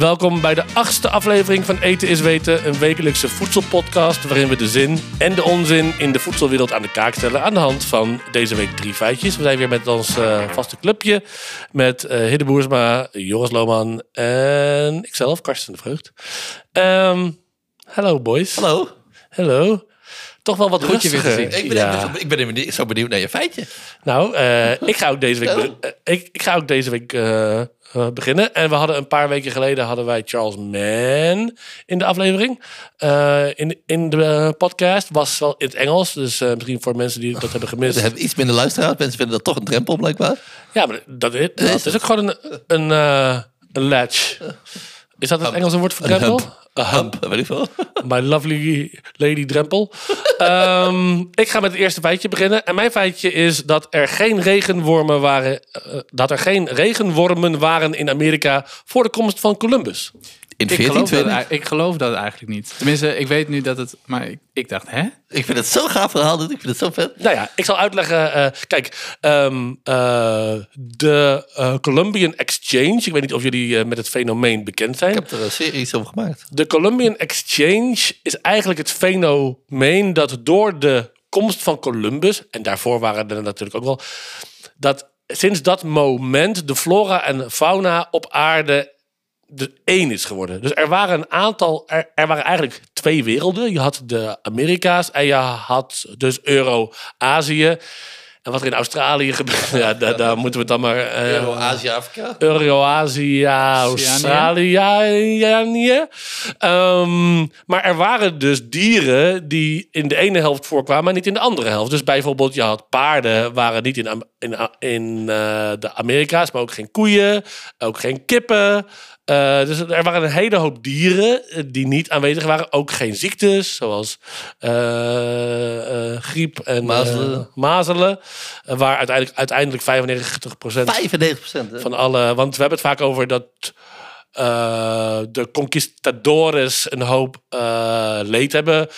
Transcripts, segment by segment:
Welkom bij de achtste aflevering van Eten is Weten, een wekelijkse voedselpodcast waarin we de zin en de onzin in de voedselwereld aan de kaak stellen aan de hand van deze week drie feitjes. We zijn weer met ons eh, vaste clubje met uh, Hidde Boersma, Joris Lohman en ikzelf, Karsten de Vreugd. Um, hallo boys. Hallo. Hallo. Toch wel wat Goed je weer gezien. Ik ben, Ja. ik ben even zo benieuwd naar je feitje. Nou, eh, ik ga ook deze week, ik, ik ga ook deze week eh, beginnen. En we hadden een paar weken geleden hadden wij Charles Mann in de aflevering. Eh, in, in de podcast. Was wel in het Engels. Dus eh, misschien voor mensen die dat hebben gemist. Ze hebben iets minder luisteraars. Mensen vinden dat toch een drempel blijkbaar. Ja, maar dat is, dat is ook gewoon een, een, eh, een ledge. Is dat het Engelse woord voor drempel? Hump. Weet ik. My lovely lady drempel. Ehm, ik ga met het eerste feitje beginnen. En mijn feitje is dat er geen regenwormen waren. eh, dat er geen regenwormen waren in Amerika voor de komst van Columbus. In Ik geloof, dat, 1420. ei- ik geloof dat eigenlijk niet. Tenminste, ik weet nu dat het... Maar ik, ik dacht, hè? Ik vind het zo'n gaaf verhaal. dit. Ik vind het zo vet. Nou ja, ik zal uitleggen. eh, kijk, ehm, eh, de eh, Columbian Exchange. Ik weet niet of jullie met het fenomeen bekend zijn. Ik heb er een serie over gemaakt. De Columbian Exchange is eigenlijk het fenomeen dat door de komst van Columbus, en daarvoor waren er natuurlijk ook wel, dat sinds dat moment de flora en fauna op aarde de één is geworden. Dus er waren een aantal, er, er waren eigenlijk twee werelden. Je had de Amerika's en je had dus Euro-Azië. En wat er in Australië gebeurt, ja, daar, daar moeten we het dan maar... eh, Euro, Azië, Afrika. Euro-Azië, Australië. Ehm, maar er waren dus dieren die in de ene helft voorkwamen, maar niet in de andere helft. Dus bijvoorbeeld, je had paarden, waren niet in, in, in eh, de Amerika's, maar ook geen koeien, ook geen kippen. Eh, dus er waren een hele hoop dieren eh, die niet aanwezig waren. Ook geen ziektes, zoals eh, griep en Mazelen. mazelen. Waar uiteindelijk, uiteindelijk 95% 95 procent. van alle. Want we hebben het vaak over dat de conquistadores een hoop leed hebben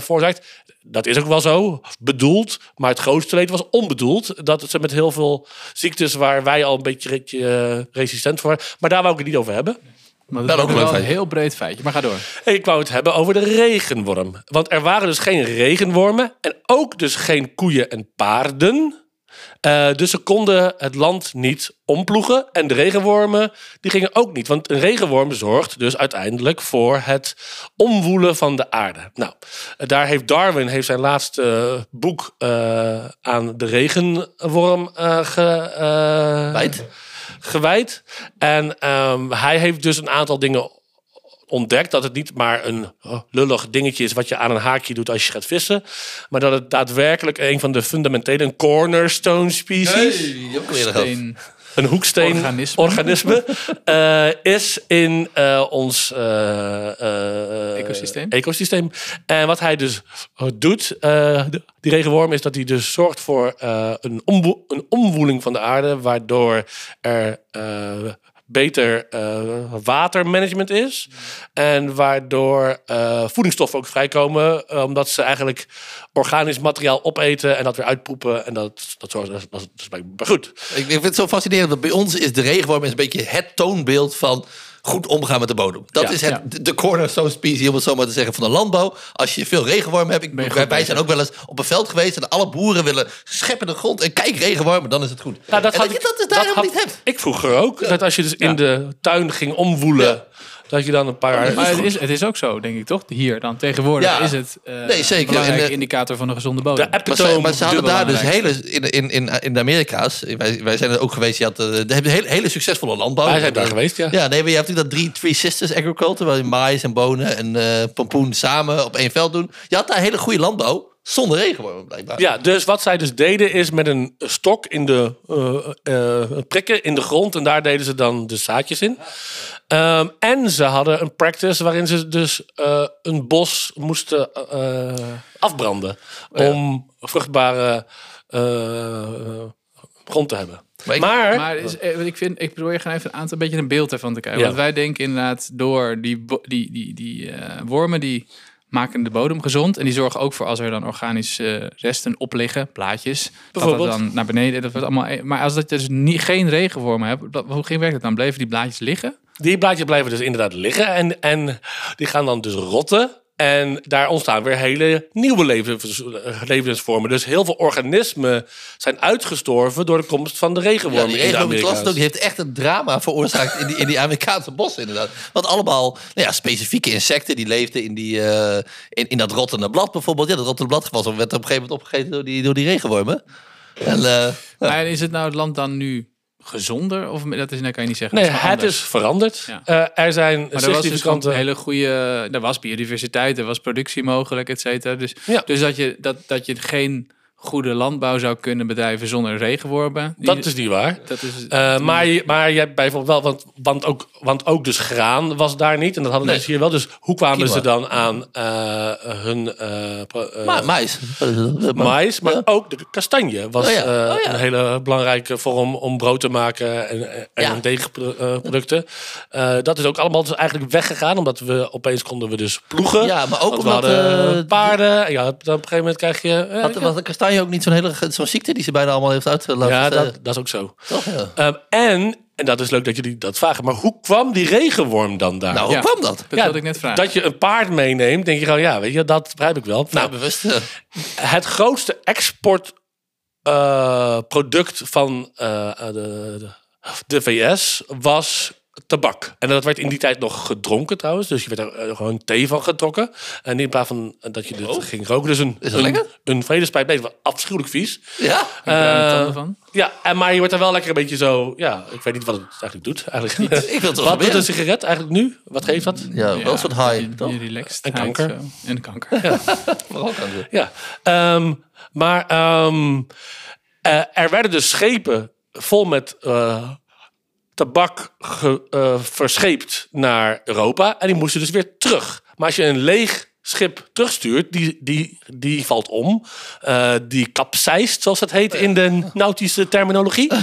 veroorzaakt. Dat is ook wel zo, bedoeld. Maar het grootste leed was onbedoeld. Dat ze met heel veel ziektes waar wij al een beetje eh, resistent voor waren. Maar daar wou ik het niet over hebben. Maar Dat dat ook is een leuk wel een feitje. heel breed feitje. Maar ga door. Ik wou het hebben over de regenworm. Want er waren dus geen regenwormen. En ook dus geen koeien en paarden. Eh, dus ze konden het land niet omploegen. En de regenwormen, die gingen ook niet. Want een regenworm zorgt dus uiteindelijk voor het omwoelen van de aarde. Nou, daar heeft Darwin heeft zijn laatste eh, boek eh, aan de regenworm ge, Wijd. gewijd. En ehm, hij heeft dus een aantal dingen ontdekt. Dat het niet maar een oh, lullig dingetje is wat je aan een haakje doet als je gaat vissen. Maar dat het daadwerkelijk een van de fundamentele, een cornerstone species. Steen. een hoeksteen Organisme. organisme, eh, is in eh, ons eh, eh, Ecosysteem. ecosysteem. En wat hij dus doet, eh, die regenworm, is dat hij dus zorgt voor eh, een, omwo- een omwoeling van de aarde, waardoor er eh, beter eh, watermanagement is. En waardoor eh, voedingsstoffen ook vrijkomen, eh, omdat ze eigenlijk organisch materiaal opeten en dat weer uitpoepen. En dat, dat, zorgt- dat, dat is goed. Ik, vind het zo fascinerend dat bij ons is de regenworm een beetje het toonbeeld van goed omgaan met de bodem. Dat Ja, is het, ja. de- cornerstone species, om het zo maar te zeggen, van de landbouw. Als je veel regenworm hebt, ik, Ben wij, zijn ook wel eens op een veld geweest en alle boeren willen scheppen de grond en kijk regenwormen, dan is het goed. Nou, dat, en had dat ik, je dat dus daar had niet hebt. Ik vroeger ook. Dat als je dus in de tuin ging omwoelen, dat je dan een paar... Maar het is, het is ook zo, denk ik, toch? Hier dan. Tegenwoordig Ja. is het eh, Nee, zeker. een belangrijke En, indicator van een gezonde bodem. de Maar ze, maar ze hadden daar dus hele, in, in, in, in de Amerika's, wij, wij zijn er ook geweest, je had, eh, de hebben hele, hele succesvolle landbouw. Wij zijn daar geweest, ja. Ja, nee, maar je hebt natuurlijk dat drie Three Sisters Agriculture, waar je maïs en bonen en eh, pompoen samen op één veld doen. Je had daar hele goede landbouw, zonder regenwormen blijkbaar. Ja, dus wat zij dus deden is met een stok in de eh, eh, prikken in de grond en daar deden ze dan de zaadjes in. Ehm, en ze hadden een practice waarin ze dus eh, een bos moesten eh, afbranden om vruchtbare eh, grond te hebben. Maar ik- maar Maar het is, ik, vind, ik probeer gewoon even een aantal beetje een beeld ervan te krijgen. Ja. Want wij denken inderdaad door die, die, die, die eh, wormen die maken de bodem gezond. En die zorgen ook voor als er dan organische resten op liggen, plaatjes. Dat dan naar beneden. Dat wordt allemaal, maar als dat je dus niet, geen regenwormen hebt, dat- hoe ging werkt dat dan? Bleven die blaadjes liggen? Die blaadjes blijven dus inderdaad liggen en, en die gaan dan dus rotten. En daar ontstaan weer hele nieuwe levens, levensvormen. Dus heel veel organismen zijn uitgestorven door de komst van de Ja, regenworm die Amerika's. die heeft echt een drama veroorzaakt in die, in die Amerikaanse bossen inderdaad. Want allemaal nou ja, specifieke insecten die leefden in, die, eh, in, in dat rottende blad bijvoorbeeld. Ja, dat rottende blad was, werd op een gegeven moment opgegeten door die, door die regenwormen. En, eh, Maar is het nou het land dan nu gezonder? Of dat is, dat kan je niet zeggen. Nee, is het is veranderd. Ja. Eh, er zijn Maar er was dus een hele goede. Er was biodiversiteit, er was productie mogelijk, et cetera. Dus, Ja. dus dat, je, dat, dat je geen goede landbouw zou kunnen bedrijven zonder regenwormen. die- Dat is niet waar. dat is Eh, maar, je, maar je hebt bijvoorbeeld wel, want, want, ook, want ook dus graan was daar niet. En dat hadden Nee. mensen hier wel. Dus hoe kwamen ze dan aan eh, hun pro- eh, maar mais. mais? Maar Ja. ook de kastanje was Oh ja, oh ja. een hele belangrijke vorm om brood te maken en, en deegproducten. Dat is ook allemaal dus eigenlijk weggegaan. Omdat we opeens konden we dus ploegen. Ja, maar ook we omdat, hadden paarden. Ja, op een gegeven moment krijg je... de kastanje ook niet zo'n hele zo'n ziekte die ze bijna allemaal heeft uitgelaten? ja, dat, dat is ook zo. Toch, ja. Ehm, en, en dat is leuk dat jullie dat vragen, maar hoe kwam die regenworm dan daar? Nou, hoe Ja. kwam dat? Dat wilde ik net vragen. Dat je een paard meeneemt, denk je gewoon, ja, weet je, dat begrijp ik wel. Nou, Nou, bewust. eh, het grootste exportproduct van eh, de, de, de VS was tabak. En dat werd in die tijd nog gedronken trouwens. Dus je werd er eh, gewoon thee van getrokken. En in plaats van dat je dus ging roken. Dus een, Oh. Is dat een, lekker? een vredespijp. Nee, afschuwelijk vies. ja. Eh, tanden van. Ja, en, maar je wordt er wel lekker een beetje zo... Ja, ik weet niet wat het eigenlijk doet. Eigenlijk. Ik wil het Wat doet een sigaret eigenlijk nu? Wat geeft dat? Ja, wel een soort high. Toch? je relaxed En kanker. Zo. En kanker. Vooral kanker. Ja. Ehm, maar ehm, eh, er werden dus schepen vol met eh, tabak ge, eh, verscheept naar Europa. En die moesten dus weer terug. Maar als je een leeg schip terugstuurt, die, die, die valt om. Eh, die capsijst, zoals dat heet in de nautische terminologie.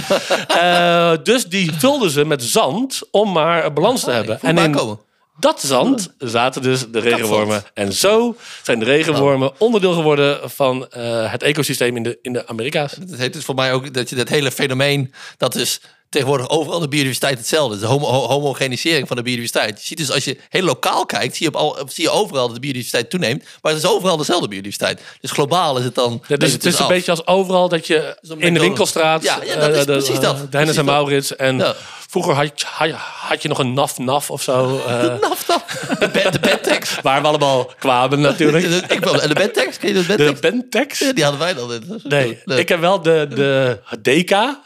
Eh, dus die vulden ze met zand om maar balans te hebben. En in dat zand zaten dus de regenwormen. En zo zijn de regenwormen onderdeel geworden van het ecosysteem in de, in de Amerika's. Het heet dus voor mij ook dat je dat hele fenomeen dat dus tegenwoordig overal de biodiversiteit hetzelfde. De homo ho- homogenisering van de biodiversiteit. Je ziet dus als je heel lokaal kijkt, zie je, op al, zie je overal dat de biodiversiteit toeneemt. Maar het is overal dezelfde biodiversiteit. Dus globaal is het dan. Ja, dus het is een beetje als overal dat je een in de winkelstraat, Ja, ja, dat is eh, de, precies dat. eh, de Hennis Precies en dat. Maurits. En Ja. vroeger had, je- had, je- had je nog een naf-naf of zo. eh, Naf, naf. De, de bedtekst. waar we allemaal kwamen natuurlijk. Ik En de bedtekst, ken je de De? Bentex? Die hadden wij dan. dit. Nee, ik heb wel de, de Deka.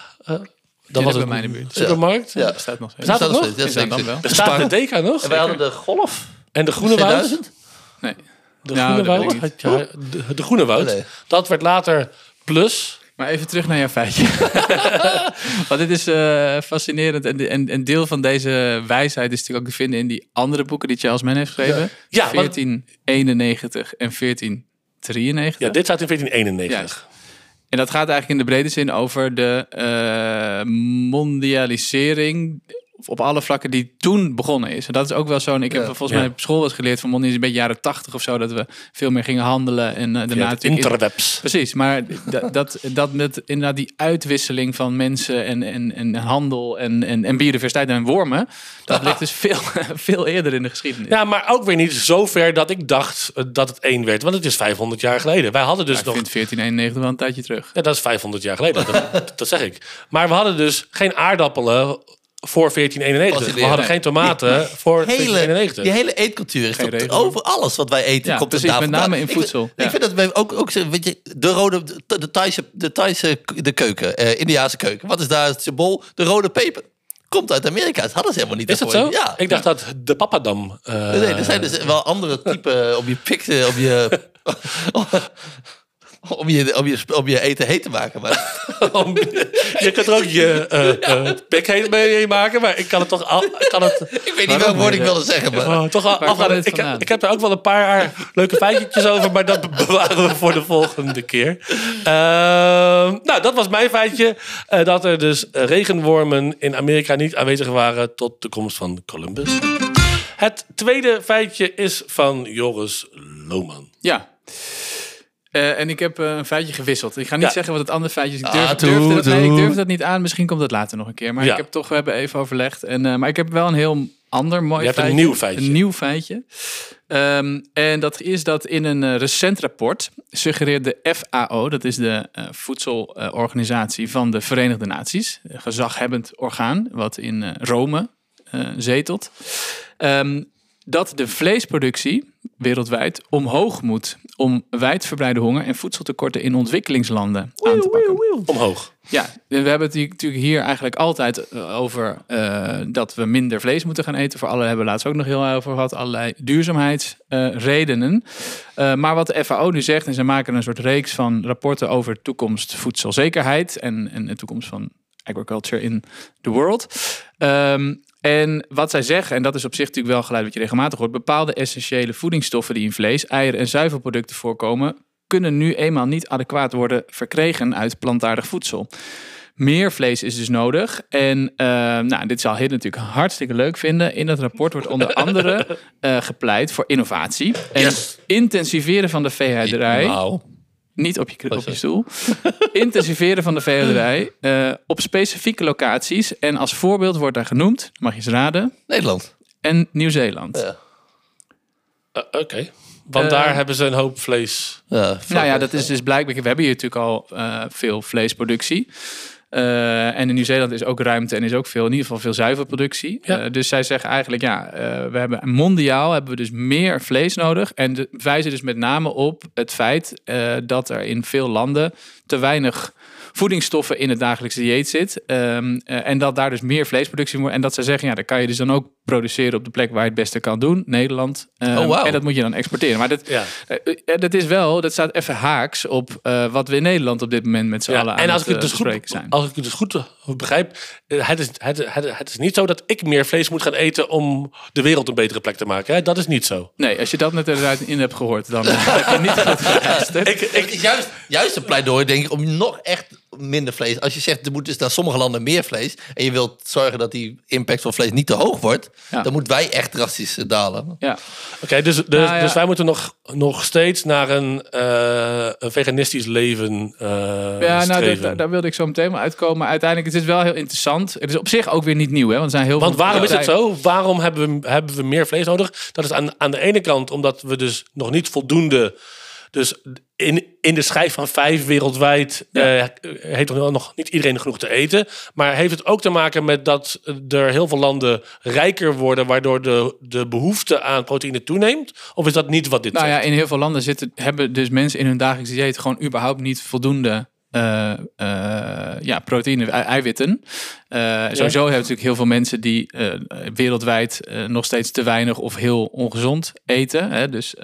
Dat was bij het mij in de buurt. supermarkt. Ja. Nog steeds. Bestaat het nog? steeds, ja, dan wel? Bestaat de Deka nog? En wij hadden de golf. En de Groene Woud? 2000? Nee. De Nou, Groene Woud? ik niet. Had je- De, de Groene Woud. Nee. Dat werd later Plus. Maar even terug naar jouw feitje. Want dit is eh, fascinerend. En, en, en deel van deze wijsheid is natuurlijk ook te vinden in die andere boeken die Charles Mann heeft geschreven. Ja, want- 1491 en 1493. Ja, dit staat in 1491. Juist. En dat gaat eigenlijk in de brede zin over de eh, mondialisering op alle vlakken die toen begonnen is. En dat is ook wel zo'n... Ik heb Ja. volgens Ja. mij op school was geleerd van mondialisering, een beetje jaren tachtig of zo, dat we veel meer gingen handelen en eh, daarna in- interwebs. Precies, maar dat, dat, dat met inderdaad die uitwisseling van mensen en, en, en handel en, en, en biodiversiteit en wormen, dat ligt dus veel, veel eerder in de geschiedenis. Ja, maar ook weer niet zo ver dat ik dacht eh, dat het één werd. Want het is 500 jaar geleden. Wij hadden dus ik nog... vind 1491 wel een tijdje terug. Ja, dat is 500 jaar geleden. Dat, dat zeg ik. Maar we hadden dus geen aardappelen voor 1491. We hadden geen tomaten voor hele, 1491. die hele eetcultuur is tot- over alles wat wij eten. Ja, komt precies, daar met name in Ik vind- voedsel. Ik Ja. vind dat wij ook, ook weet je, de rode, de, de Thaise, de Thaise de keuken, eh Indiaanse keuken. Wat is daar het symbool? De rode peper. Komt uit Amerika. Dat hadden ze helemaal niet. Is dat zo? Ja. Ik dacht dat de papadam... eh, Nee, er zijn dus wel andere typen op je pik, eh, op je... Om je, om, je, om je eten heet te maken. Maar om- je kunt er ook je eh eh, pik heen mee maken, maar ik kan het toch... Ik kan het, ik weet niet welk woord ik wilde zeggen. Maar Oh, toch al Ik, vandaan? ik heb er ook wel een paar leuke feitjes over, maar dat bewaren we voor de volgende keer. Ehm, nou, dat was mijn feitje. eh, dat er dus regenwormen in Amerika niet aanwezig waren tot de komst van Columbus. Het tweede feitje is van Joris Lohman. Ja. Eh, en ik heb eh, een feitje gewisseld. Ik ga niet Ja. zeggen wat het andere feitje is. Ik Ah, durf, toe, durfde dat, nee, ik durf dat niet aan. Misschien komt het later nog een keer. Maar Ja. ik heb toch, we hebben even overlegd. En, eh, maar ik heb wel een heel ander mooi Je hebt een feitje. nieuw feitje. Een nieuw feitje. Ehm, en dat is dat in een recent rapport suggereert de FAO, dat is de voedselorganisatie van de Verenigde Naties, een gezaghebbend orgaan wat in Rome zetelt, ehm, dat de vleesproductie wereldwijd omhoog moet om wijdverbreide honger en voedseltekorten in ontwikkelingslanden aan te pakken. Omhoog. Ja, we hebben het hier- natuurlijk hier eigenlijk altijd eh, over eh, dat we minder vlees moeten gaan eten. Voor alle hebben we laatst ook nog heel over gehad. Allerlei duurzaamheidsredenen. Eh, maar wat de FAO nu zegt, en ze maken een soort reeks van rapporten over toekomst voedselzekerheid en, en de toekomst van agriculture in the world. Ehm, en wat zij zeggen, en dat is op zich natuurlijk wel geluid wat je regelmatig hoort, bepaalde essentiële voedingsstoffen die in vlees, eieren en zuivelproducten voorkomen, kunnen nu eenmaal niet adequaat worden verkregen uit plantaardig voedsel. Meer vlees is dus nodig. En eh, nou, dit zal Hid natuurlijk hartstikke leuk vinden. In dat rapport wordt onder andere eh, gepleit voor innovatie. En Yes. intensiveren van de veehouderij. Niet op je, op je stoel. Intensiveren van de veehouderij eh, op specifieke locaties. En als voorbeeld wordt daar genoemd, mag je eens raden, Nederland. en Nieuw-Zeeland. Ja. Eh, Oké. Want Eh, daar hebben ze een hoop vlees. Ja, Nou ja, dat is dus blijkbaar. We hebben hier natuurlijk al eh, veel vleesproductie. Eh, en in Nieuw-Zeeland is ook ruimte en is ook veel, in ieder geval veel zuivelproductie. Ja. Eh, dus zij zeggen eigenlijk, ja, eh, we hebben mondiaal hebben we dus meer vlees nodig. En de, wijzen dus met name op het feit dat er in veel landen te weinig voedingsstoffen in het dagelijkse dieet zit. Ehm, eh, en dat daar dus meer vleesproductie moet. En dat ze zeggen, ja, dat kan je dus dan ook produceren op de plek waar je het beste kan doen, Nederland. Ehm, Oh. En dat moet je dan exporteren. Maar dat, Ja. eh, eh, dat is wel, dat staat even haaks op eh, wat we in Nederland op dit moment met z'n Ja, allen aan en als ik het het eh, dus goed, zijn. als ik het dus goed begrijp, het is, het, het, het is niet zo dat ik meer vlees moet gaan eten om de wereld een betere plek te maken. Hè? Dat is niet zo. Nee, als je dat net eruit in hebt gehoord, dan heb je niet goed geluisterd. Ik, Het ik, is juist, juist een pleidooi, denk ik, om nog echt minder vlees. Als je zegt, er moet dus naar sommige landen meer vlees. En je wilt zorgen dat die impact van vlees niet te hoog wordt. Ja. Dan moeten wij echt drastisch dalen. Ja, Oké, dus, dus, Nou ja. dus wij moeten nog, nog steeds naar een, eh, een veganistisch leven eh ja nou, streven. daar, daar wilde ik zo meteen wel uitkomen. Maar uiteindelijk het is wel heel interessant. Het is op zich ook weer niet nieuw, hè? Want er zijn heel Want veel waarom is het zo? Waarom hebben we, hebben we meer vlees nodig? Dat is aan, aan de ene kant omdat we dus nog niet voldoende... Dus in, in de schijf van vijf wereldwijd Ja. eh, heeft nog, nog niet iedereen genoeg te eten. Maar heeft het ook te maken met dat er heel veel landen rijker worden... waardoor de, de behoefte aan proteïne toeneemt? Of is dat niet wat dit Nou ja, in heel veel landen zitten, hebben dus mensen in hun dagelijks dieet gewoon überhaupt niet voldoende eh, eh, ja, proteïne, ei- eiwitten. Eh, Sowieso hebben natuurlijk heel veel mensen die wereldwijd nog steeds te weinig of heel ongezond eten. Hè? Dus,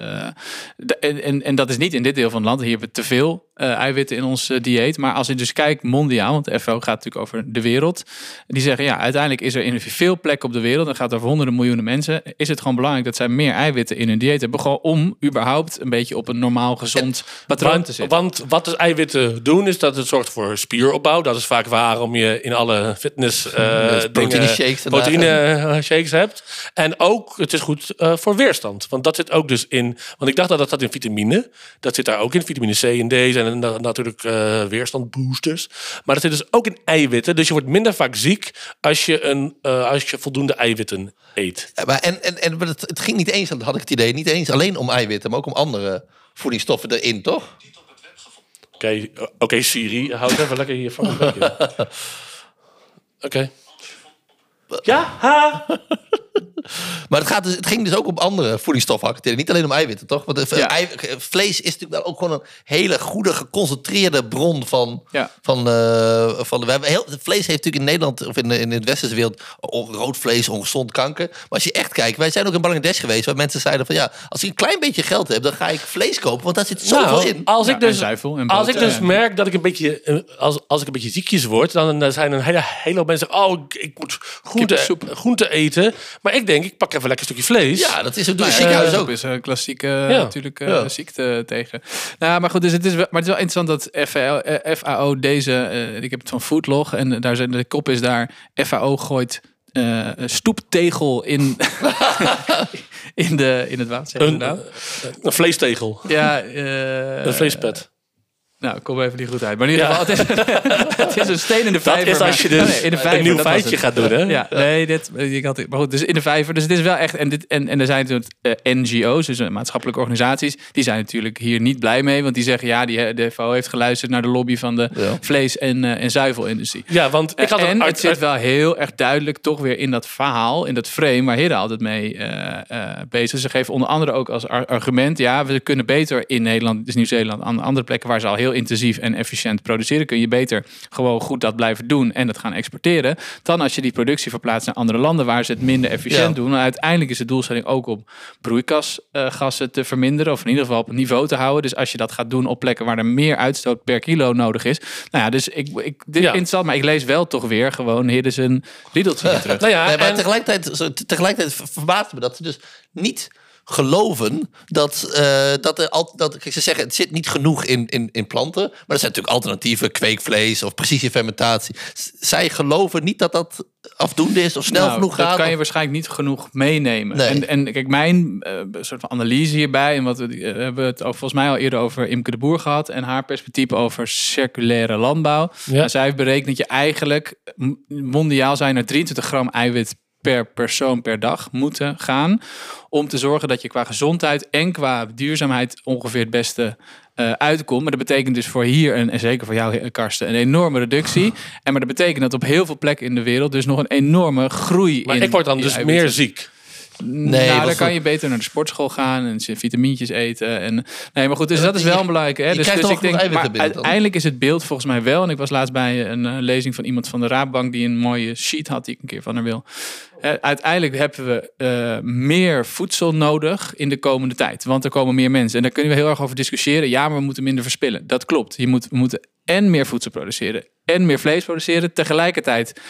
de- en, en dat is niet in dit deel van het land. Hier hebben we te veel eh, eiwitten in ons eh, dieet. Maar als je dus kijkt mondiaal, want de FO gaat natuurlijk over de wereld. Die zeggen ja, uiteindelijk is er in veel plekken op de wereld, dan gaat het over honderden miljoenen mensen, is het gewoon belangrijk dat zij meer eiwitten in hun dieet hebben. Gewoon om überhaupt een beetje op een normaal gezond patroon te zitten. want wat de eiwitten doen, is dat het zorgt voor spieropbouw. Dat is vaak waarom je in alle fitness eh Dus proteïne shakes en proteïne shakes hebt. En ook, het is goed eh, voor weerstand. Want dat zit ook dus in, want ik dacht dat dat zat in vitamine. Dat zit daar ook in, vitamine C en D's en na- natuurlijk eh weerstandboosters. Maar dat zit dus ook in eiwitten. Dus je wordt minder vaak ziek als je, een, eh, als je voldoende eiwitten eet. Ja, Maar en, en, en maar het, het ging niet eens, dat had ik het idee, niet eens alleen om eiwitten, maar ook om andere voedingsstoffen erin, toch? Oké, eh, oké Siri, houd even lekker hier van. Oké. Ja, ha. Maar het, gaat dus, het ging dus ook om andere voedingsstoffen accepteren. Niet alleen om eiwitten, toch? Want Ja. ei- vlees is natuurlijk wel ook gewoon een hele goede, geconcentreerde bron van... Ja. van, eh, van we hebben heel, vlees heeft natuurlijk in Nederland, of in, de- in de westerse wereld... rood vlees, ongezond kanker. Maar als je echt kijkt, wij zijn ook in Bangladesh geweest... waar mensen zeiden van ja, als ik een klein beetje geld heb... dan ga ik vlees kopen, want daar zit zoveel Nou, in. Als Ja, ik dus, en zuivel en als ik dus en- merk dat ik een beetje, eh, als, als ik een beetje ziekjes word, dan eh, zijn een hele, hele hoop mensen, oh, ik, ik moet groente, eten. Maar ik denk, ik pak even lekker een stukje vlees. Ja, dat is ook Nou ja, het ziekenhuis dat ook. is een klassieke Ja. natuurlijk eh, Ja. ziekte tegen. Nou, maar goed, dus het is wel, maar het is wel interessant dat FAO, eh, FAO deze, eh, ik heb het van Foodlog en daar zijn de kop is daar, FAO gooit eh, een stoeptegel in, in, de, in het water. Een, nou? een vleestegel, Ja, eh, een vleespet. Nou, kom even niet goed uit. Maar in ieder Ja. geval, het is, het is een steen in de Dat vijver. is als je dus nee, in de vijver, een nieuw dat feitje gaat doen, hè? Ja, nee, dit, ik had, maar goed, dus in de vijver. Dus het is wel echt, en, dit, en, en er zijn natuurlijk eh, NGO's, dus eh, maatschappelijke organisaties, die zijn natuurlijk hier niet blij mee, want die zeggen, ja, die, de FAO heeft geluisterd naar de lobby van de Ja. vlees- en, eh, en zuivelindustrie. Ja, want ik had en het zit wel heel erg duidelijk toch weer in dat verhaal, in dat frame waar Hidde altijd mee eh, eh, bezig is. Ze geven onder andere ook als ar- argument, ja, we kunnen beter in Nederland, dus Nieuw-Zeeland, aan andere plekken waar ze al heel intensief en efficiënt produceren, kun je beter gewoon goed dat blijven doen en dat gaan exporteren, dan als je die productie verplaatst naar andere landen waar ze het minder efficiënt Ja. doen. En uiteindelijk is de doelstelling ook om broeikasgassen te verminderen, of in ieder geval op een niveau te houden. Dus als je dat gaat doen op plekken waar er meer uitstoot per kilo nodig is. Nou ja, dus ik, ik, dit is Ja. interessant, maar ik lees wel toch weer gewoon Hidde zijn riedeltje weer terug. Nou ja, Nee, maar en- tegelijkertijd, tegelijkertijd ver- verbaast me dat ze dus niet geloven dat, eh, dat er al, dat ze zeggen het zit niet genoeg in, in, in planten, maar er zijn natuurlijk alternatieven, kweekvlees of precisiefermentatie. Zij geloven niet dat dat afdoende is of snel Nou, genoeg dat gaat. kan je of- waarschijnlijk niet genoeg meenemen. Nee. En, en kijk, mijn eh, soort van analyse hierbij, en wat we eh, hebben het ook volgens mij al eerder over Imke de Boer gehad en haar perspectief over circulaire landbouw. Ja. En zij heeft berekend dat je eigenlijk mondiaal zijn er 23 gram eiwit per persoon per dag moeten gaan. Om te zorgen dat je qua gezondheid en qua duurzaamheid ongeveer het beste eh, uitkomt. Maar dat betekent dus voor hier, en, en zeker voor jou Karsten, een enorme reductie. En maar dat betekent dat op heel veel plekken in de wereld dus nog een enorme groei maar in ik word dan dus meer ziek. Nee, nou, dan kan je beter naar de sportschool gaan en vitamintjes eten. En, nee, maar goed, dus dat is wel een belangrijke. Hè? Dus, dus ik denk, maar uiteindelijk is het beeld volgens mij wel. En ik was laatst bij een eh, lezing van iemand van de Raadbank die een mooie sheet had die ik een keer van haar wil. Eh, uiteindelijk hebben we eh, meer voedsel nodig in de komende tijd. Want er komen meer mensen. En daar kunnen we heel erg over discussiëren. Ja, maar we moeten minder verspillen. Dat klopt. Je moet, we moeten en meer voedsel produceren en meer vlees produceren. Tegelijkertijd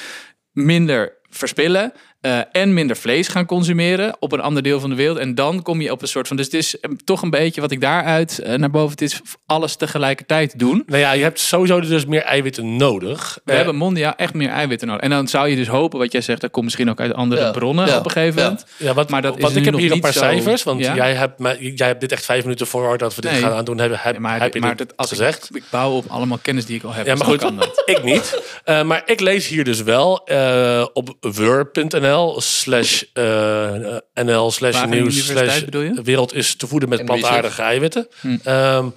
minder verspillen eh, en minder vlees gaan consumeren op een ander deel van de wereld. En dan kom je op een soort van... Dus het is eh, toch een beetje wat ik daaruit eh, naar boven... Het is alles tegelijkertijd doen. Nou ja, je hebt sowieso dus meer eiwitten nodig. We hebben mondiaal echt meer eiwitten nodig. En dan zou je dus hopen, wat jij zegt... dat komt misschien ook uit andere Ja, bronnen ja, op een gegeven ja. moment. Ja, wat, Maar dat is want nu ik heb hier een paar zo- cijfers. Want Ja? jij, hebt, jij hebt dit echt vijf minuten voor dat we dit Nee. gaan aandoen. Heb, heb, Ja, maar heb je maar dit dat, als ik, gezegd? ik bouw op allemaal kennis die ik al heb. Ja, dus maar goed, kan dat. ik niet. Eh, maar ik lees hier dus wel eh, op wur.nl slash eh, nl slash nieuws slash wereld is te voeden met En plantaardige eiwitten. Hm. Ehm,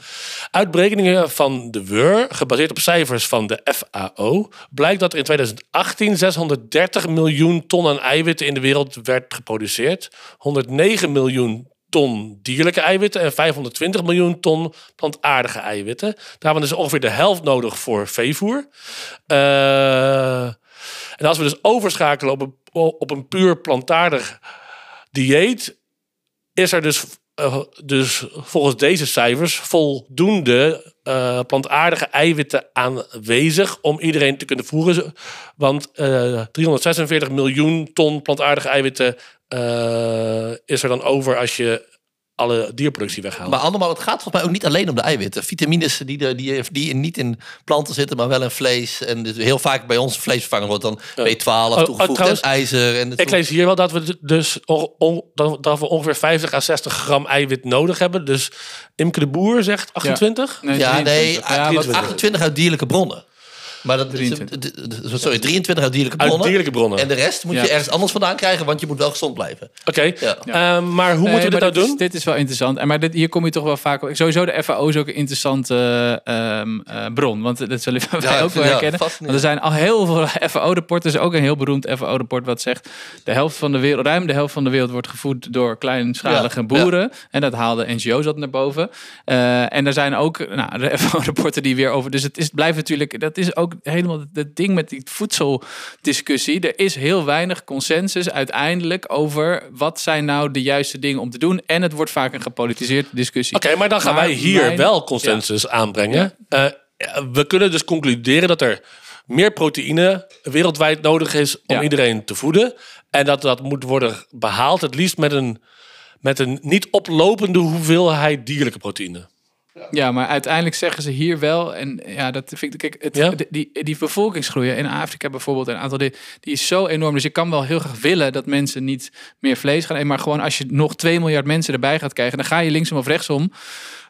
uit berekeningen van de WUR, gebaseerd op cijfers van de FAO, blijkt dat er in 2018 630 miljoen ton aan eiwitten in de wereld werd geproduceerd. 109 miljoen ton dierlijke eiwitten en 520 miljoen ton plantaardige eiwitten. Daarvan is ongeveer de helft nodig voor veevoer. Eh, en als we dus overschakelen op een, op een puur plantaardig dieet, is er dus, eh, dus volgens deze cijfers voldoende eh, plantaardige eiwitten aanwezig om iedereen te kunnen voeren. Want eh 346 miljoen ton plantaardige eiwitten eh, is er dan over als je alle dierproductie weghaalt. Maar andermaal, het gaat volgens mij ook niet alleen om de eiwitten. Vitamines die, de, die, die niet in planten zitten, maar wel in vlees. En dus heel vaak bij ons vleesvervanger wordt dan B12 oh, toegevoegd trouwens, en ijzer. En Ik lees hier wel dat we dus on- on- dat dat we ongeveer 50 à 60 gram eiwit nodig hebben. Dus Imke de Boer zegt 28. Nee, ja, nee, 23. Ja, wat- 23. 28 uit dierlijke bronnen. Maar dat 23. is, d- d- sorry, 23 uit dierlijke Uit bronnen. dierlijke bronnen. En de rest moet Ja. je ergens anders vandaan krijgen, want je moet wel gezond blijven. Oké, Ja. Ehm, maar hoe moeten we dit nou doen? Is, dit is wel interessant. En maar dit, hier kom je toch wel vaak... Sowieso de FAO is ook een interessante ehm, eh, bron. Want dat zullen wij ook wel ja, herkennen. Want er zijn al heel veel FAO-rapporten. Er is ook een heel beroemd FAO-rapport wat zegt... de helft van de wereld, ruim de helft van de wereld wordt gevoed door kleinschalige Ja, boeren. En dat haalde NGO's dat naar boven. Eh, en er zijn ook nou, de FAO-rapporten die weer over... Dus het, is, het blijft natuurlijk... Dat is ook helemaal het ding met die voedseldiscussie. Er is heel weinig consensus uiteindelijk over... wat zijn nou de juiste dingen om te doen. En het wordt vaak een gepolitiseerde discussie. Oké, maar dan gaan Maar wij hier mijn- wel consensus aanbrengen. Eh, we kunnen dus concluderen dat er meer proteïne wereldwijd nodig is om Ja. iedereen te voeden. En dat dat moet worden behaald, het liefst met een, met een niet oplopende hoeveelheid dierlijke proteïne. Ja, maar uiteindelijk zeggen ze hier wel, en ja, dat vind ik, kijk, het, Ja? die, die bevolkingsgroei in Afrika bijvoorbeeld, een aantal die, die is zo enorm. Dus je kan wel heel graag willen dat mensen niet meer vlees gaan eten, maar gewoon als je nog 2 miljard mensen erbij gaat krijgen, dan ga je linksom of rechtsom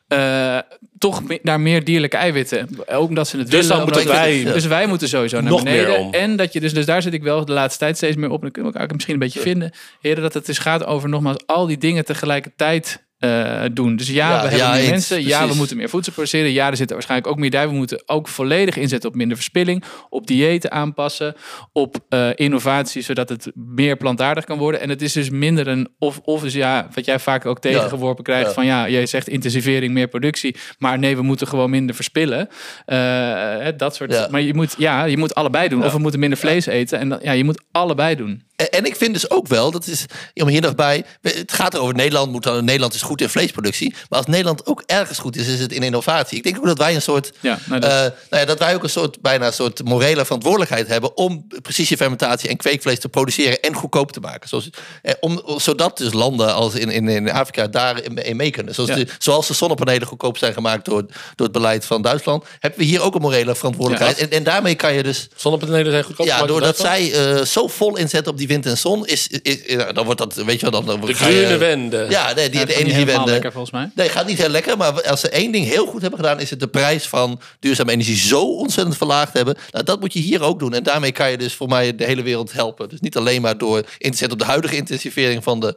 eh, toch me- naar meer dierlijke eiwitten. Ook omdat ze het Dus willen. omdat wij Dus wij moeten sowieso naar beneden. En dat je dus, dus daar zit ik wel de laatste tijd steeds meer op. En dan kunnen we elkaar misschien een beetje vinden. Heren, dat het dus gaat over nogmaals al die dingen tegelijkertijd eh, doen. Dus ja, Ja, we hebben ja, meer mensen. Ja, we moeten meer voedsel produceren. Ja, er zitten waarschijnlijk ook meer bij. We moeten ook volledig inzetten op minder verspilling. Op diëten aanpassen. Op eh, innovatie, zodat het meer plantaardig kan worden. En het is dus minder een of-of. Dus ja, wat jij vaak ook tegengeworpen krijgt. Van ja, jij zegt intensivering, meer productie. Maar nee, we moeten gewoon minder verspillen. Eh, dat soort. Maar je moet, ja, je moet allebei doen. Of we moeten minder vlees eten. En dan, ja, je moet allebei doen. En, en ik vind dus ook wel, dat is om hier nog bij. Het gaat over Nederland. Moet dan, Nederland is goed in vleesproductie. Maar als Nederland ook ergens goed is, is het in innovatie. Ik denk ook dat wij een soort. Ja, nou, dat- eh, nou ja, dat wij ook een soort bijna een soort morele verantwoordelijkheid hebben om precisiefermentatie en kweekvlees te produceren en goedkoop te maken. Zoals, eh, om, zodat dus landen als in, in, in Afrika daarin in mee kunnen. Zoals, Ja. de, zoals de zonnepanelen goedkoop zijn gemaakt door, door het beleid van Duitsland, hebben we hier ook een morele verantwoordelijkheid. Ja. en, en daarmee kan je dus Zonnepanelen zijn goedkoop. ja, doordat zij eh, zo vol inzetten op die wind en zon, is, is, is- ja, dan wordt dat, weet je wel, dan, dan De groene wende. Ja, nee, die, Ja, de niet helemaal lekker volgens mij. Nee, gaat niet heel lekker. Maar als ze één ding heel goed hebben gedaan, is het de prijs van duurzame energie zo ontzettend verlaagd hebben. Nou, dat moet je hier ook doen. En daarmee kan je dus voor mij de hele wereld helpen. Dus niet alleen maar door in te zetten op de huidige intensivering van de,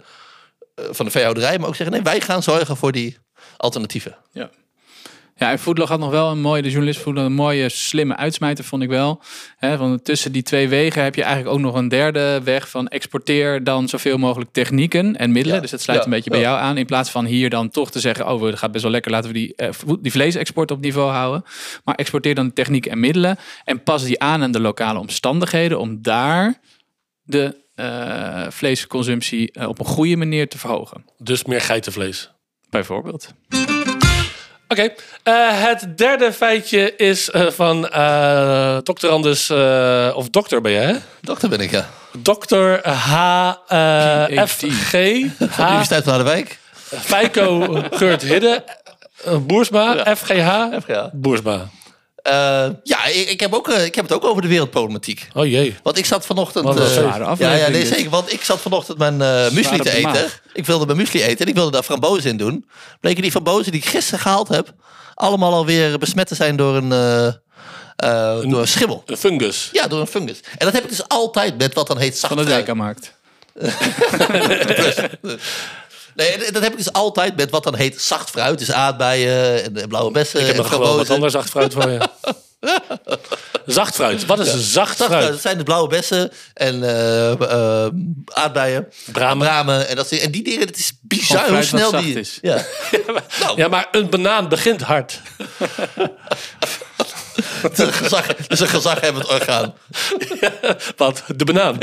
eh, van de veehouderij, maar ook zeggen: nee, wij gaan zorgen voor die alternatieven. Ja. Ja, en Foodlog had nog wel een mooie, de journalist Foodlog, een mooie slimme uitsmijter, vond ik wel. Hè, van tussen die twee wegen heb je eigenlijk ook nog een derde weg van exporteer dan zoveel mogelijk technieken en middelen. Ja. Dus dat sluit Ja. een beetje bij jou aan. In plaats van hier dan toch te zeggen, oh, het gaat best wel lekker, laten we die, eh, die vleesexport op niveau houden. Maar exporteer dan de technieken en middelen en pas die aan aan de lokale omstandigheden om daar de eh, vleesconsumptie eh, op een goede manier te verhogen. Dus meer geitenvlees. Bijvoorbeeld. Oké, eh, het derde feitje is eh, van eh dokter Anders, eh, of dokter ben je hè? Dokter ben ik, ja. Dokter H. eh, PhD. FG. Van de. Universiteit van Harderwijk. Feiko Geurt Hidde. Boersma. FGH. FGH. Boersma. Eh, ja, ik, ik, heb ook, eh, ik heb het ook over de wereldproblematiek. Oh jee. Want ik zat vanochtend. Wat een eh, ja, ja, nee, zeker. Want ik zat vanochtend mijn eh muesli te eten. maag. Ik wilde mijn muesli eten en ik wilde daar frambozen in doen. Bleken die frambozen die ik gisteren gehaald heb, allemaal alweer besmet te zijn door een, eh, eh, door een schimmel. Een fungus. Ja, door een fungus. En dat heb ik dus altijd met wat dan heet zacht Van de fruit. Dijkamarkt. Nee, dat heb ik dus altijd met wat dan heet zacht fruit. Dus aardbeien en, blauwe bessen Ik heb nog gewoon wat anders zacht fruit voor je. zacht fruit. Wat is een zacht Zacht fruit, dat zijn de blauwe bessen en eh, eh, aardbeien. Bramen. Bramen. En, dat, soort- en die dingen, het is bizar hoe snel die... is. Ja. nou, Ja, maar een banaan begint hard. Het is een gezag, het is een gezaghebbend orgaan. Wat? De banaan.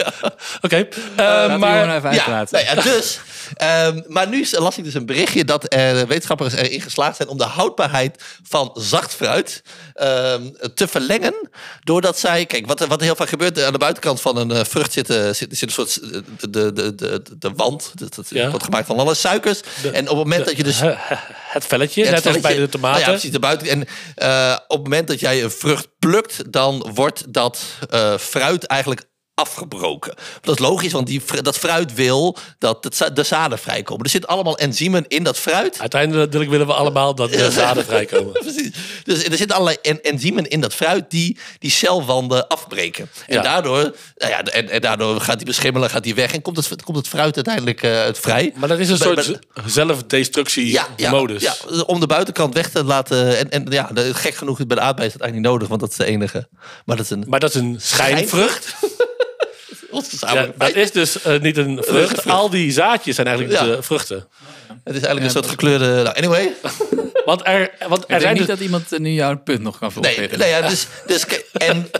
Oké. eh, die maar jongen even Ja, uitpraten. nou ja, dus. ehm, maar nu las ik dus een berichtje dat er wetenschappers erin geslaagd zijn om de houdbaarheid van zacht fruit ehm, te verlengen. Doordat zij, kijk, wat, wat er heel vaak gebeurt, aan de buitenkant van een eh, vrucht zit, eh, zit, zit een soort eh, de, de, de, de, de wand. Dat, dat Ja. wordt gemaakt van alle suikers. en op het moment dat je dus het velletje, Ja, net als bij de tomaten. Nou ja, precies, de buiten. En eh, op het moment dat jij een vrucht plukt, dan wordt dat eh, fruit eigenlijk afgebroken. Dat is logisch, want die, dat fruit wil dat de zaden vrijkomen. Er zitten allemaal enzymen in dat fruit. Uiteindelijk willen we allemaal dat de zaden vrijkomen. Precies. Dus er zitten allerlei en, enzymen in dat fruit die die celwanden afbreken. En, Ja. daardoor, nou ja, en, en daardoor gaat die beschimmelen, gaat die weg en komt het, komt het fruit uiteindelijk eh, vrij. Maar dat is een Bij- soort zelfdestructie-modus. Ja, ja, om de buitenkant weg te laten. En, en ja, gek genoeg is bij de aardbei is dat eigenlijk niet nodig, want dat is de enige. Maar dat is een Maar dat is een schijnvrucht. Ja, dat is dus eh, niet een vrucht. Al die zaadjes zijn eigenlijk Ja. de vruchten. Het is eigenlijk een soort gekleurde. Nou, anyway. Want er, want Ik er denk zijn niet dus, dat iemand eh, nu jouw punt nog kan Nee, volgen. nee ja, dus, dus, en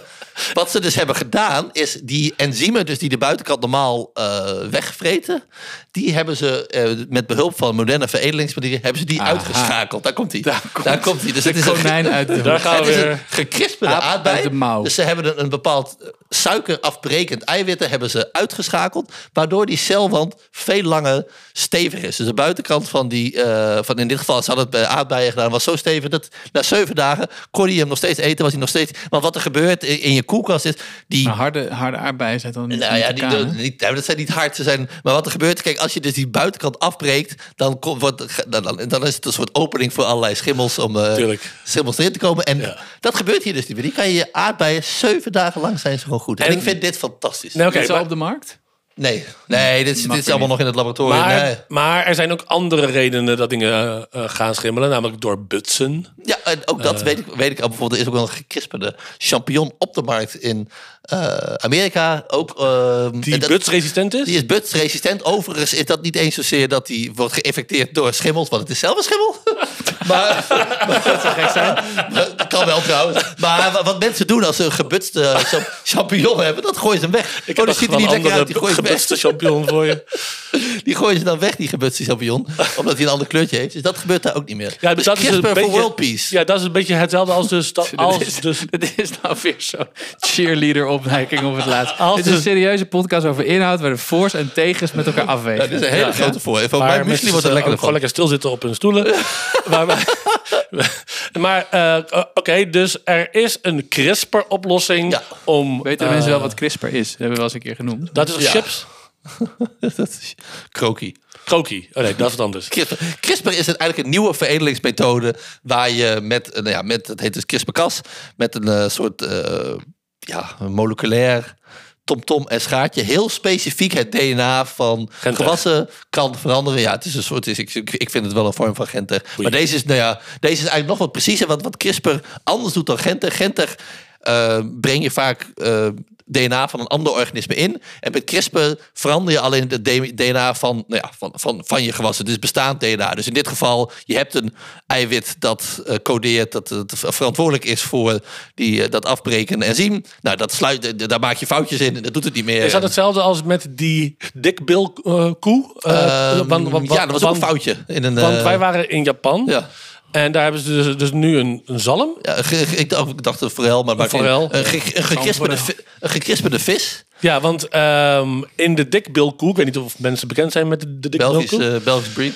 wat ze dus hebben gedaan, is die enzymen, dus die de buitenkant normaal eh wegvreten, die hebben ze eh, met behulp van moderne veredelingsmanieren, hebben ze die Aha. uitgeschakeld. Daar komt hij. Daar komt hij. Dus de het is een- uit de Daar gaan het we is weer. een gekrispelde Aap aardbei. uit de mouw. Dus ze hebben een, een bepaald suikerafbrekend eiwitten hebben ze uitgeschakeld. Waardoor die celwand veel langer stevig is. Dus de buitenkant van die, eh, van in dit geval, ze hadden het bij aardbeien gedaan, was zo stevig dat na zeven dagen kon hij hem nog steeds eten. Was hij nog steeds. Want wat er gebeurt in in je koelkast is, die Maar harde, harde aardbeien zijn dan niet, nou niet ja, die, niet, dat zijn niet hard. Ze zijn, maar wat er gebeurt, kijk, als je dus die buitenkant afbreekt, dan, komt, wordt, dan, dan, dan is het een soort opening voor allerlei schimmels om eh, schimmels erin te komen. En Ja. dat gebeurt hier dus niet meer. Die kan je je aardbeien zeven dagen lang zijn ze gewoon goed. En, En- ik vind dit fantastisch. Nee, oké, Is het maar- al op de markt? Nee, nee, dit is, dit is allemaal nog in het laboratorium. Maar, Nee. maar er zijn ook andere redenen dat dingen eh, eh, gaan schimmelen. Namelijk door butsen. Ja, en ook Eh. dat weet, ik, weet ik al. Bijvoorbeeld, er is ook wel een gekrisperde champignon op de markt in eh, Amerika. Ook, ehm, Die dat- butsresistent is. Die is butsresistent. Overigens is dat niet eens zozeer dat die wordt geïnfecteerd door schimmels, want het is zelf een schimmel. maar, Dat zou gek zijn. dat kan wel trouwens. Maar wa- wat mensen doen als ze een gebutste cha- champignon hebben, dat gooien ze hem weg. Ik oh, dat nog ziet er niet lekker uit. Die gooien, ze weg. gebutste champignon voor je. die gooien ze dan weg, die gebutste champignon. Omdat hij een ander kleurtje heeft. Dus dat gebeurt daar ook niet meer. Ja, dus dat is een beetje, world peace. Ja, dat is een beetje hetzelfde als dus... Dat, Dit als is, dus dit is nou weer zo'n cheerleader-opmerking op het laatst. Als Dit is een serieuze podcast over inhoud... waar de voor's en tegens met elkaar afwegen. Ja, dit is een hele Ja. grote voor. Maar mijn muesli wordt er eh, lekker van. gewoon lekker stilzitten op hun stoelen. maar maar eh, oké, dus er is een CRISPR-oplossing Ja. om... Weten eh, mensen wel wat CRISPR is? Dat hebben we wel eens een keer genoemd. Dat is Ja. chips? dat is krokie. Krokie. Oh nee, dat is wat anders. CRISPR, CRISPR is het eigenlijk een nieuwe veredelingsmethode waar je met, eh, nou ja, met het heet dus CRISPR-Cas, met een eh, soort eh, ja, een moleculair tomtom en schaartje heel specifiek het DNA van Gentech. gewassen kan veranderen. Ja, het is een soort, is, ik, ik vind het wel een vorm van Gentech. Maar deze is, nou ja, deze is eigenlijk nog wat preciezer. Wat, wat CRISPR anders doet dan Gentech. Gentech eh, breng je vaak eh, DNA van een ander organisme in. En met CRISPR verander je alleen het DNA van, nou ja, van, van, van je gewassen. Dus bestaand DNA. Dus in dit geval, je hebt een eiwit dat eh, codeert, dat het verantwoordelijk is voor die, eh, dat afbreken enzym. Nou, dat sluit, daar maak je foutjes in en dat doet het niet meer. Is dat hetzelfde als met die dikbil eh, koe? Eh, Ehm, want- want- ja, dat was ook een want- foutje. In een, Want wij waren in Japan. Ja. En daar hebben ze dus, dus nu een, een zalm. Ja, ik dacht, ik dacht een forel, maar, forel. Een, ge- een, een gekrisperde vis. Ja, want ehm, in de dikbilkoe, ik weet niet of mensen bekend zijn met de, de Belgisch, eh Belgisch breed.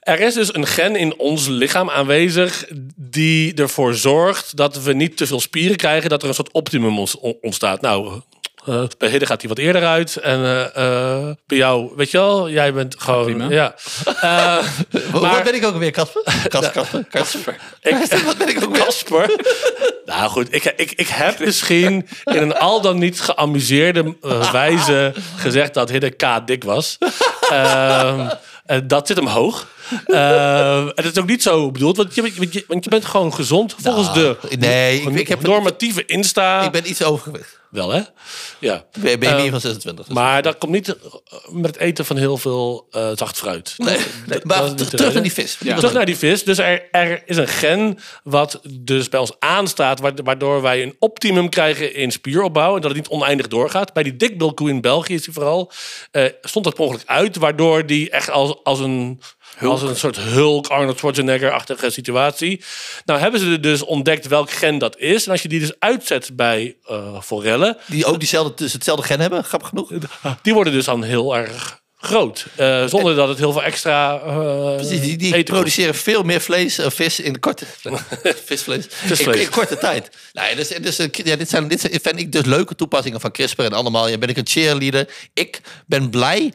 Er is dus een gen in ons lichaam aanwezig die ervoor zorgt dat we niet te veel spieren krijgen, dat er een soort optimum ontstaat. Nou, eh, bij Hidde gaat hij wat eerder uit. En eh, eh, bij jou, weet je wel, jij bent gewoon. prima. Ja. Eh, Wat maar ben ik ook weer, Casper? Kas- Casper? Casper. ik, Wat ben ik ook weer? Casper. nou goed, ik, ik, ik heb misschien in een al dan niet geamuseerde wijze gezegd dat Hidde K dik was. Ehm, en dat zit hem hoog. Ehm, en dat is ook niet zo bedoeld, want je, want je, want je bent gewoon gezond. Volgens Nou, de nee, ik- ik heb- normatieve Insta. Ik ben iets overgewicht. Wel hè? Ja. Ben, ben je Eh, meer van 26. dus- Maar dat komt niet eh, met het eten van heel veel eh, zacht fruit. nee, maar terug naar die vis. Terug naar die vis. Dus er, er is een gen wat dus bij ons aanstaat, wa- waardoor wij een optimum krijgen in spieropbouw en dat het niet oneindig doorgaat. Bij die dikbilkoe in België is die vooral eh, stond dat per ongeluk uit, waardoor die echt als, als een als een soort Hulk, Arnold Schwarzenegger-achtige situatie. Nou hebben ze dus ontdekt welk gen dat is. En als je die dus uitzet bij eh forellen, Die ook diezelfde, dus hetzelfde gen hebben, grappig genoeg. die worden dus dan heel erg groot. Eh, zonder dat het heel veel extra Precies, die, die kost. produceren veel meer vlees, eh, vis in korte visvlees, Visvlees. In, in korte tijd. Nee, dus, dus, ja, dit, zijn, dit zijn- vind ik dus leuke toepassingen van CRISPR en allemaal. Ja, ben ik een cheerleader. Ik ben blij.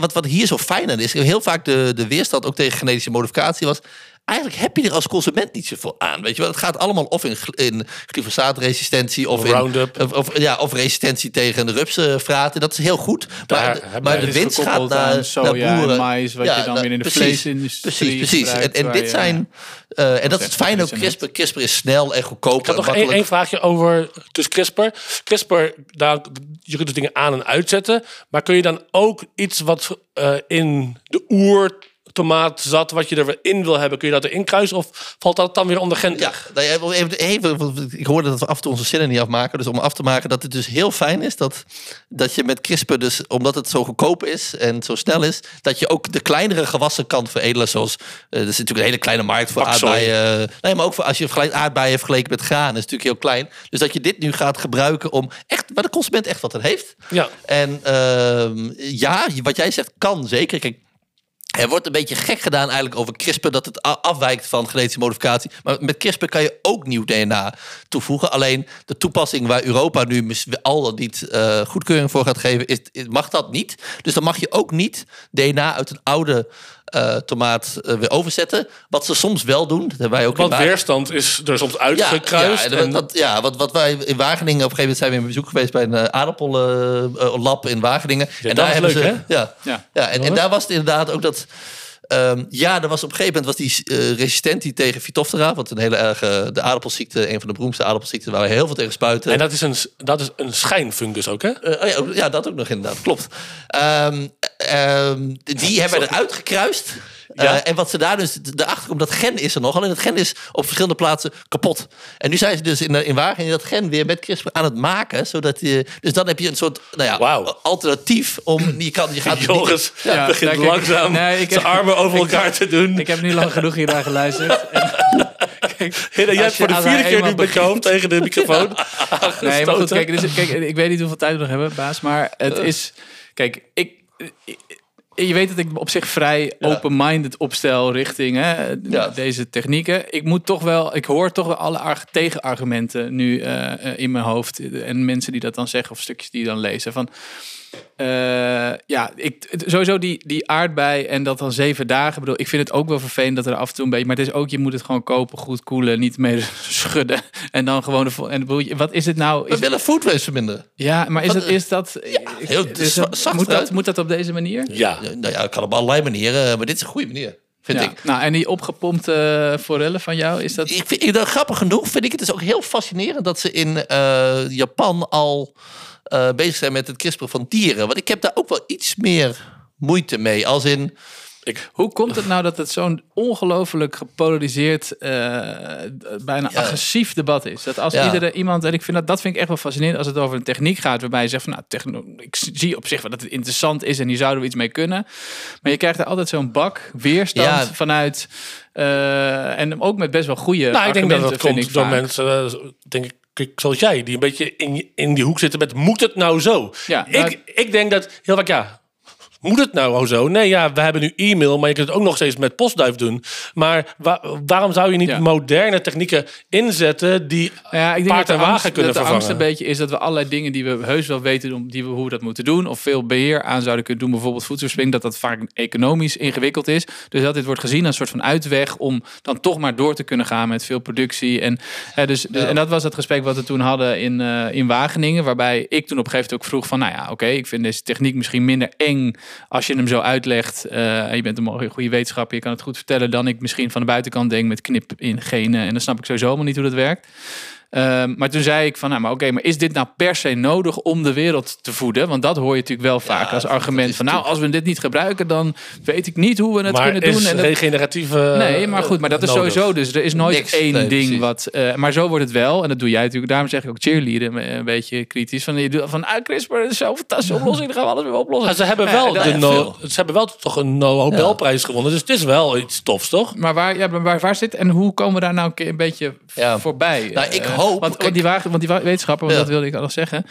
Wat, wat hier zo fijn aan is, heel vaak de, de weerstand ook tegen genetische modificatie was. Eigenlijk heb je er als consument niet zoveel aan. Weet je wel, het gaat allemaal of in, in glyfosaatresistentie of, in, Roundup. Of, ja, of resistentie tegen de rupsvraten. Dat is heel goed. Daar Maar, maar de dus winst gaat naar, soja naar boeren. en mais, wat je dan nou, weer in de precies, vleesindustrie Precies, precies. En, dit zijn... eh, en dat is het fijne ook. CRISPR, CRISPR is snel en goedkoop. Ik had en nog één, één vraagje over dus CRISPR. CRISPR, daar, je kunt dus dingen aan en uitzetten. Maar kun je dan ook iets wat eh, in de oertomaat zat, wat je er weer in wil hebben, kun je dat erin kruisen? Of valt dat dan weer onder Gent? Ja, nou even, even, ik hoorde dat we af en toe onze zinnen niet afmaken. Dus om af te maken dat het dus heel fijn is dat, dat je met CRISPR, dus omdat het zo goedkoop is en zo snel is, dat je ook de kleinere gewassen kan veredelen. Zoals, eh, er is natuurlijk een hele kleine markt voor Paksoi. aardbeien. Nee, maar ook voor als je vergelijkt aardbeien vergeleken met graan, is natuurlijk heel klein. Dus dat je dit nu gaat gebruiken om echt, waar de consument echt wat aan heeft. Ja. En ehm, ja, wat jij zegt kan zeker. Kijk, Er wordt een beetje gek gedaan eigenlijk over CRISPR, dat het afwijkt van genetische modificatie. Maar met CRISPR kan je ook nieuw DNA toevoegen. Alleen de toepassing waar Europa nu al dan niet eh, goedkeuring voor gaat geven, is- mag dat niet. Dus dan mag je ook niet DNA uit een oude eh, tomaat eh, weer overzetten. Wat ze soms wel doen. Dat hebben wij ook in Want Wageningen. weerstand is er soms uitgekruist. Ja, en- dat, ja wat, wat wij in Wageningen, op een gegeven moment zijn we in bezoek geweest bij een uh, aardappelenlab in Wageningen. Ja, en dat daar is hebben leuk, ze. hè? Ja, Ja. ja. en, en daar was het inderdaad ook dat. ehm, ja, er was op een gegeven moment was die eh, resistentie tegen Phytophthora. Wat een hele erge. De aardappelziekte, een van de beroemdste aardappelziekten waar we heel veel tegen spuiten. en dat is, een, dat is een schijnfungus ook, hè? Eh, oh ja, ook- ja, dat ook nog inderdaad, klopt. Ehm, ehm, die hebben we eruit gekruist. Eh, Ja. en wat ze daar dus erachter komt, dat gen is er nog. Alleen dat gen is op verschillende plaatsen kapot. En nu zijn ze dus in, in Wageningen dat gen weer met CRISPR aan het maken. Zodat je, dus dan heb je een soort nou ja, Wauw. alternatief om. Je, kan, je gaat Joris niet- Ja, begint langzaam nee, ik- zijn armen over elkaar te doen. Ik heb nu lang genoeg hiernaar geluisterd. En, kijk, jij als hebt voor je- de als vierde keer nu met je hoofd tegen de microfoon Nee, maar goed, kijk, dus, kijk, ik weet niet hoeveel tijd we nog hebben, baas. Maar het is... Kijk, ik... je weet dat ik op zich vrij Ja. open-minded opstel richting hè, Ja. deze technieken. Ik moet toch wel, ik hoor toch wel alle arg- tegenargumenten nu eh, eh, in mijn hoofd. En mensen die dat dan zeggen of stukjes die dan lezen. Van, eh, ja, ik, het- sowieso die, die aardbei en dat dan zeven dagen. Bedoel, ik vind het ook wel vervelend dat er af en toe een beetje. Maar het is ook, je moet het gewoon kopen, goed koelen, niet mee schudden. En dan gewoon de. En bedoel, wat is het nou? We Is, willen food waste verminderen. ja, maar is Wat, dat. Is dat heel zacht moet, dat, moet dat op deze manier? Ja, Nou ja, het kan op allerlei manieren. Maar dit is een goede manier, vind Ja. ik. Nou, en die opgepompte forellen van jou, is dat. Ik vind, ik- grappig genoeg vind ik het dus ook heel fascinerend dat ze in eh, Japan al eh, bezig zijn met het CRISPR van dieren. Want ik heb daar ook wel iets meer moeite mee. Als in, ik, Hoe komt het nou dat het zo'n ongelooflijk gepolariseerd, eh, bijna Ja. agressief debat is? Dat als Ja. iedere iemand, en ik vind dat, dat vind ik echt wel fascinerend als het over een techniek gaat, waarbij je zegt van nou, techno, ik zie op zich wel dat het interessant is en hier zouden we iets mee kunnen. Maar je krijgt er altijd zo'n bak weerstand Ja. vanuit, eh, en ook met best wel goede nou, ik denk dat dat komt ik door vaak. mensen, eh, denk ik, zoals jij, die een beetje in, in die hoek zitten met moet het nou zo? Ja, nou- ik, ik denk dat heel vaak, ja, moet het nou zo? Nee, ja, we hebben nu e-mail, maar je kunt het ook nog steeds met postduif doen. Maar wa- waarom zou je niet Ja. moderne technieken inzetten die Ja, ik denk paard dat en wagen angst, kunnen dat de angst vervangen? een beetje is dat we allerlei dingen die we heus wel weten die we, hoe we dat moeten doen, of veel beheer aan zouden kunnen doen, bijvoorbeeld voedselverspilling, dat dat vaak economisch ingewikkeld is. Dus dat dit wordt gezien als een soort van uitweg om dan toch maar door te kunnen gaan met veel productie. En, hè, dus, dus- en dat was het gesprek wat we toen hadden in, eh, in Wageningen, waarbij ik toen op een gegeven moment ook vroeg van, nou ja, oké, ik vind deze techniek misschien minder eng als je hem zo uitlegt. en je bent een mooie, goede wetenschapper, je kan het goed vertellen dan ik misschien van de buitenkant denk met knip in genen. En dan snap ik sowieso helemaal niet hoe dat werkt. Ehm, maar toen zei ik van, nou, maar oké, maar is dit nou per se nodig om de wereld te voeden? Want dat hoor je natuurlijk wel vaak als argument is van, nou, als we dit niet gebruiken, dan weet ik niet hoe we het maar kunnen is doen. En dat- regeneratieve Nee, maar goed, maar dat is nodig? sowieso dus. Er is nooit Niks. één Nee, ding precies. wat... eh, maar zo wordt het wel. En dat doe jij natuurlijk. Daarom zeg ik ook cheerleader een beetje kritisch. Van, je doet van ah, CRISPR is zo'n fantastische oplossing. Dan gaan we alles weer oplossen. Ze hebben wel, de no- ze hebben wel toch een Nobelprijs gewonnen. Dus het is wel iets tofs, toch? Maar waar, ja, maar waar, waar zit en hoe komen we daar nou een, keer een beetje voorbij? Nou, ik Eh, hoop- Want, want die, want die wetenschapper, want Ja. dat wilde ik al nog zeggen,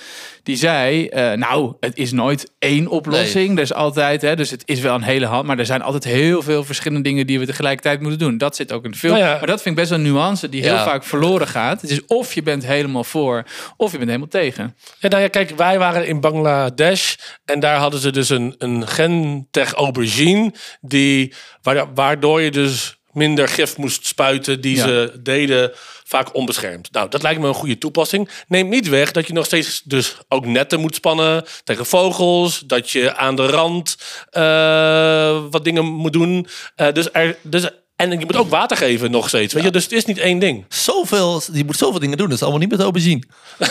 die zei: eh, Nou, het is nooit één oplossing. Er is altijd, hè, dus het is wel een hele hand, maar er zijn altijd heel veel verschillende dingen die we tegelijkertijd moeten doen. Dat zit ook in de film. Nou ja. Maar dat vind ik best wel een nuance die heel vaak verloren gaat. Het is of je bent helemaal voor, of je bent helemaal tegen. Ja, nou ja, kijk, wij waren in Bangladesh en daar hadden ze dus een, een gentech aubergine, die, wa- waardoor je dus minder gif moest spuiten die Ja. ze deden, vaak onbeschermd. Nou, dat lijkt me een goede toepassing. Neemt niet weg dat je nog steeds dus ook netten moet spannen tegen vogels, dat je aan de rand eh, wat dingen moet doen. Eh, dus er, dus, en je moet ook water geven nog steeds, weet je? Dus het is niet één ding. zoveel, je moet zoveel dingen doen. Dat is allemaal niet met aubergine.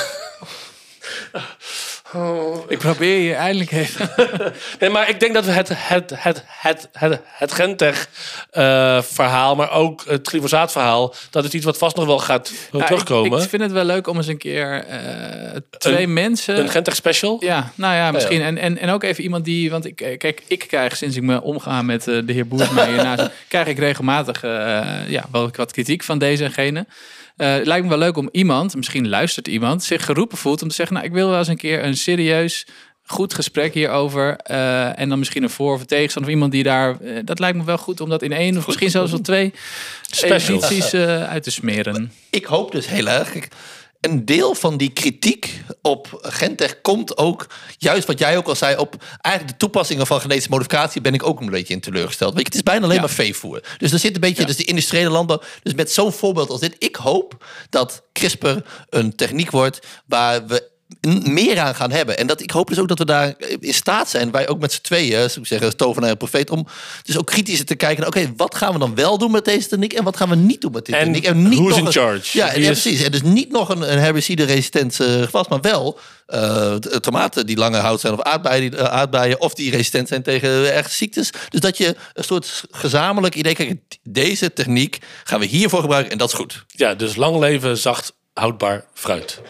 Ik probeer je eindelijk even. Nee, maar ik denk dat we het, het, het, het, het, het Gentech eh, verhaal, maar ook het glyfosaat verhaal, dat is iets wat vast nog wel gaat Ja, terugkomen. Ik, ik vind het wel leuk om eens een keer eh, twee Een- mensen. een Gentech special. Ja, nou ja, misschien. En, en, en ook even iemand die, want ik, eh, kijk, ik krijg sinds ik me omga met eh, de heer hiernaast, krijg ik regelmatig eh, ja, wel wat kritiek van deze en gene. Eh, het lijkt me wel leuk om iemand, misschien luistert iemand, zich geroepen voelt om te zeggen, nou, ik wil wel eens een keer een serieus goed gesprek hierover. eh, en dan misschien een voor- of een tegenstander of iemand die daar... eh, dat lijkt me wel goed om dat in één of misschien zelfs wel twee Specials. edities eh, uit te smeren. Ik hoop dus heel erg. Kijk, een deel van die kritiek op Gentech komt ook, juist wat jij ook al zei, op eigenlijk de toepassingen van genetische modificatie ben ik ook een beetje in teleurgesteld. Weet je, het is bijna alleen Ja. maar veevoer. Dus er zit een beetje, dus de industriële landbouw. Dus met zo'n voorbeeld als dit, ik hoop dat CRISPR een techniek wordt waar we meer aan gaan hebben. En dat, ik hoop dus ook dat we daar in staat zijn, wij ook met z'n tweeën, zou ik zeggen, tovenaar en profeet, om dus ook kritischer te kijken, naar, oké, wat gaan we dan wel doen met deze techniek en wat gaan we niet doen met dit En techniek? niet who's in een- charge? Ja, is- precies. En dus niet nog een, een herbicide-resistent eh, gewas, maar wel eh, tomaten die lange hout zijn of aardbeien, die- eh, aardbeien of die resistent zijn tegen erge ziektes. Dus dat je een soort gezamenlijk idee kijk, deze techniek gaan we hiervoor gebruiken en dat is goed. Ja, dus lang leven, zacht, houdbaar fruit.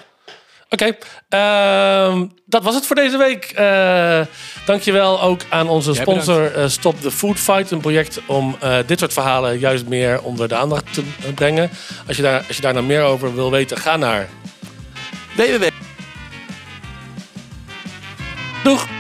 Oké, ehm, dat was het voor deze week. Eh dankjewel ook aan onze sponsor eh, Stop the Food Fight. Een project om eh, dit soort verhalen juist meer onder de aandacht te brengen. Als je, daar, als je daar nou meer over wil weten, ga naar... www. Doeg!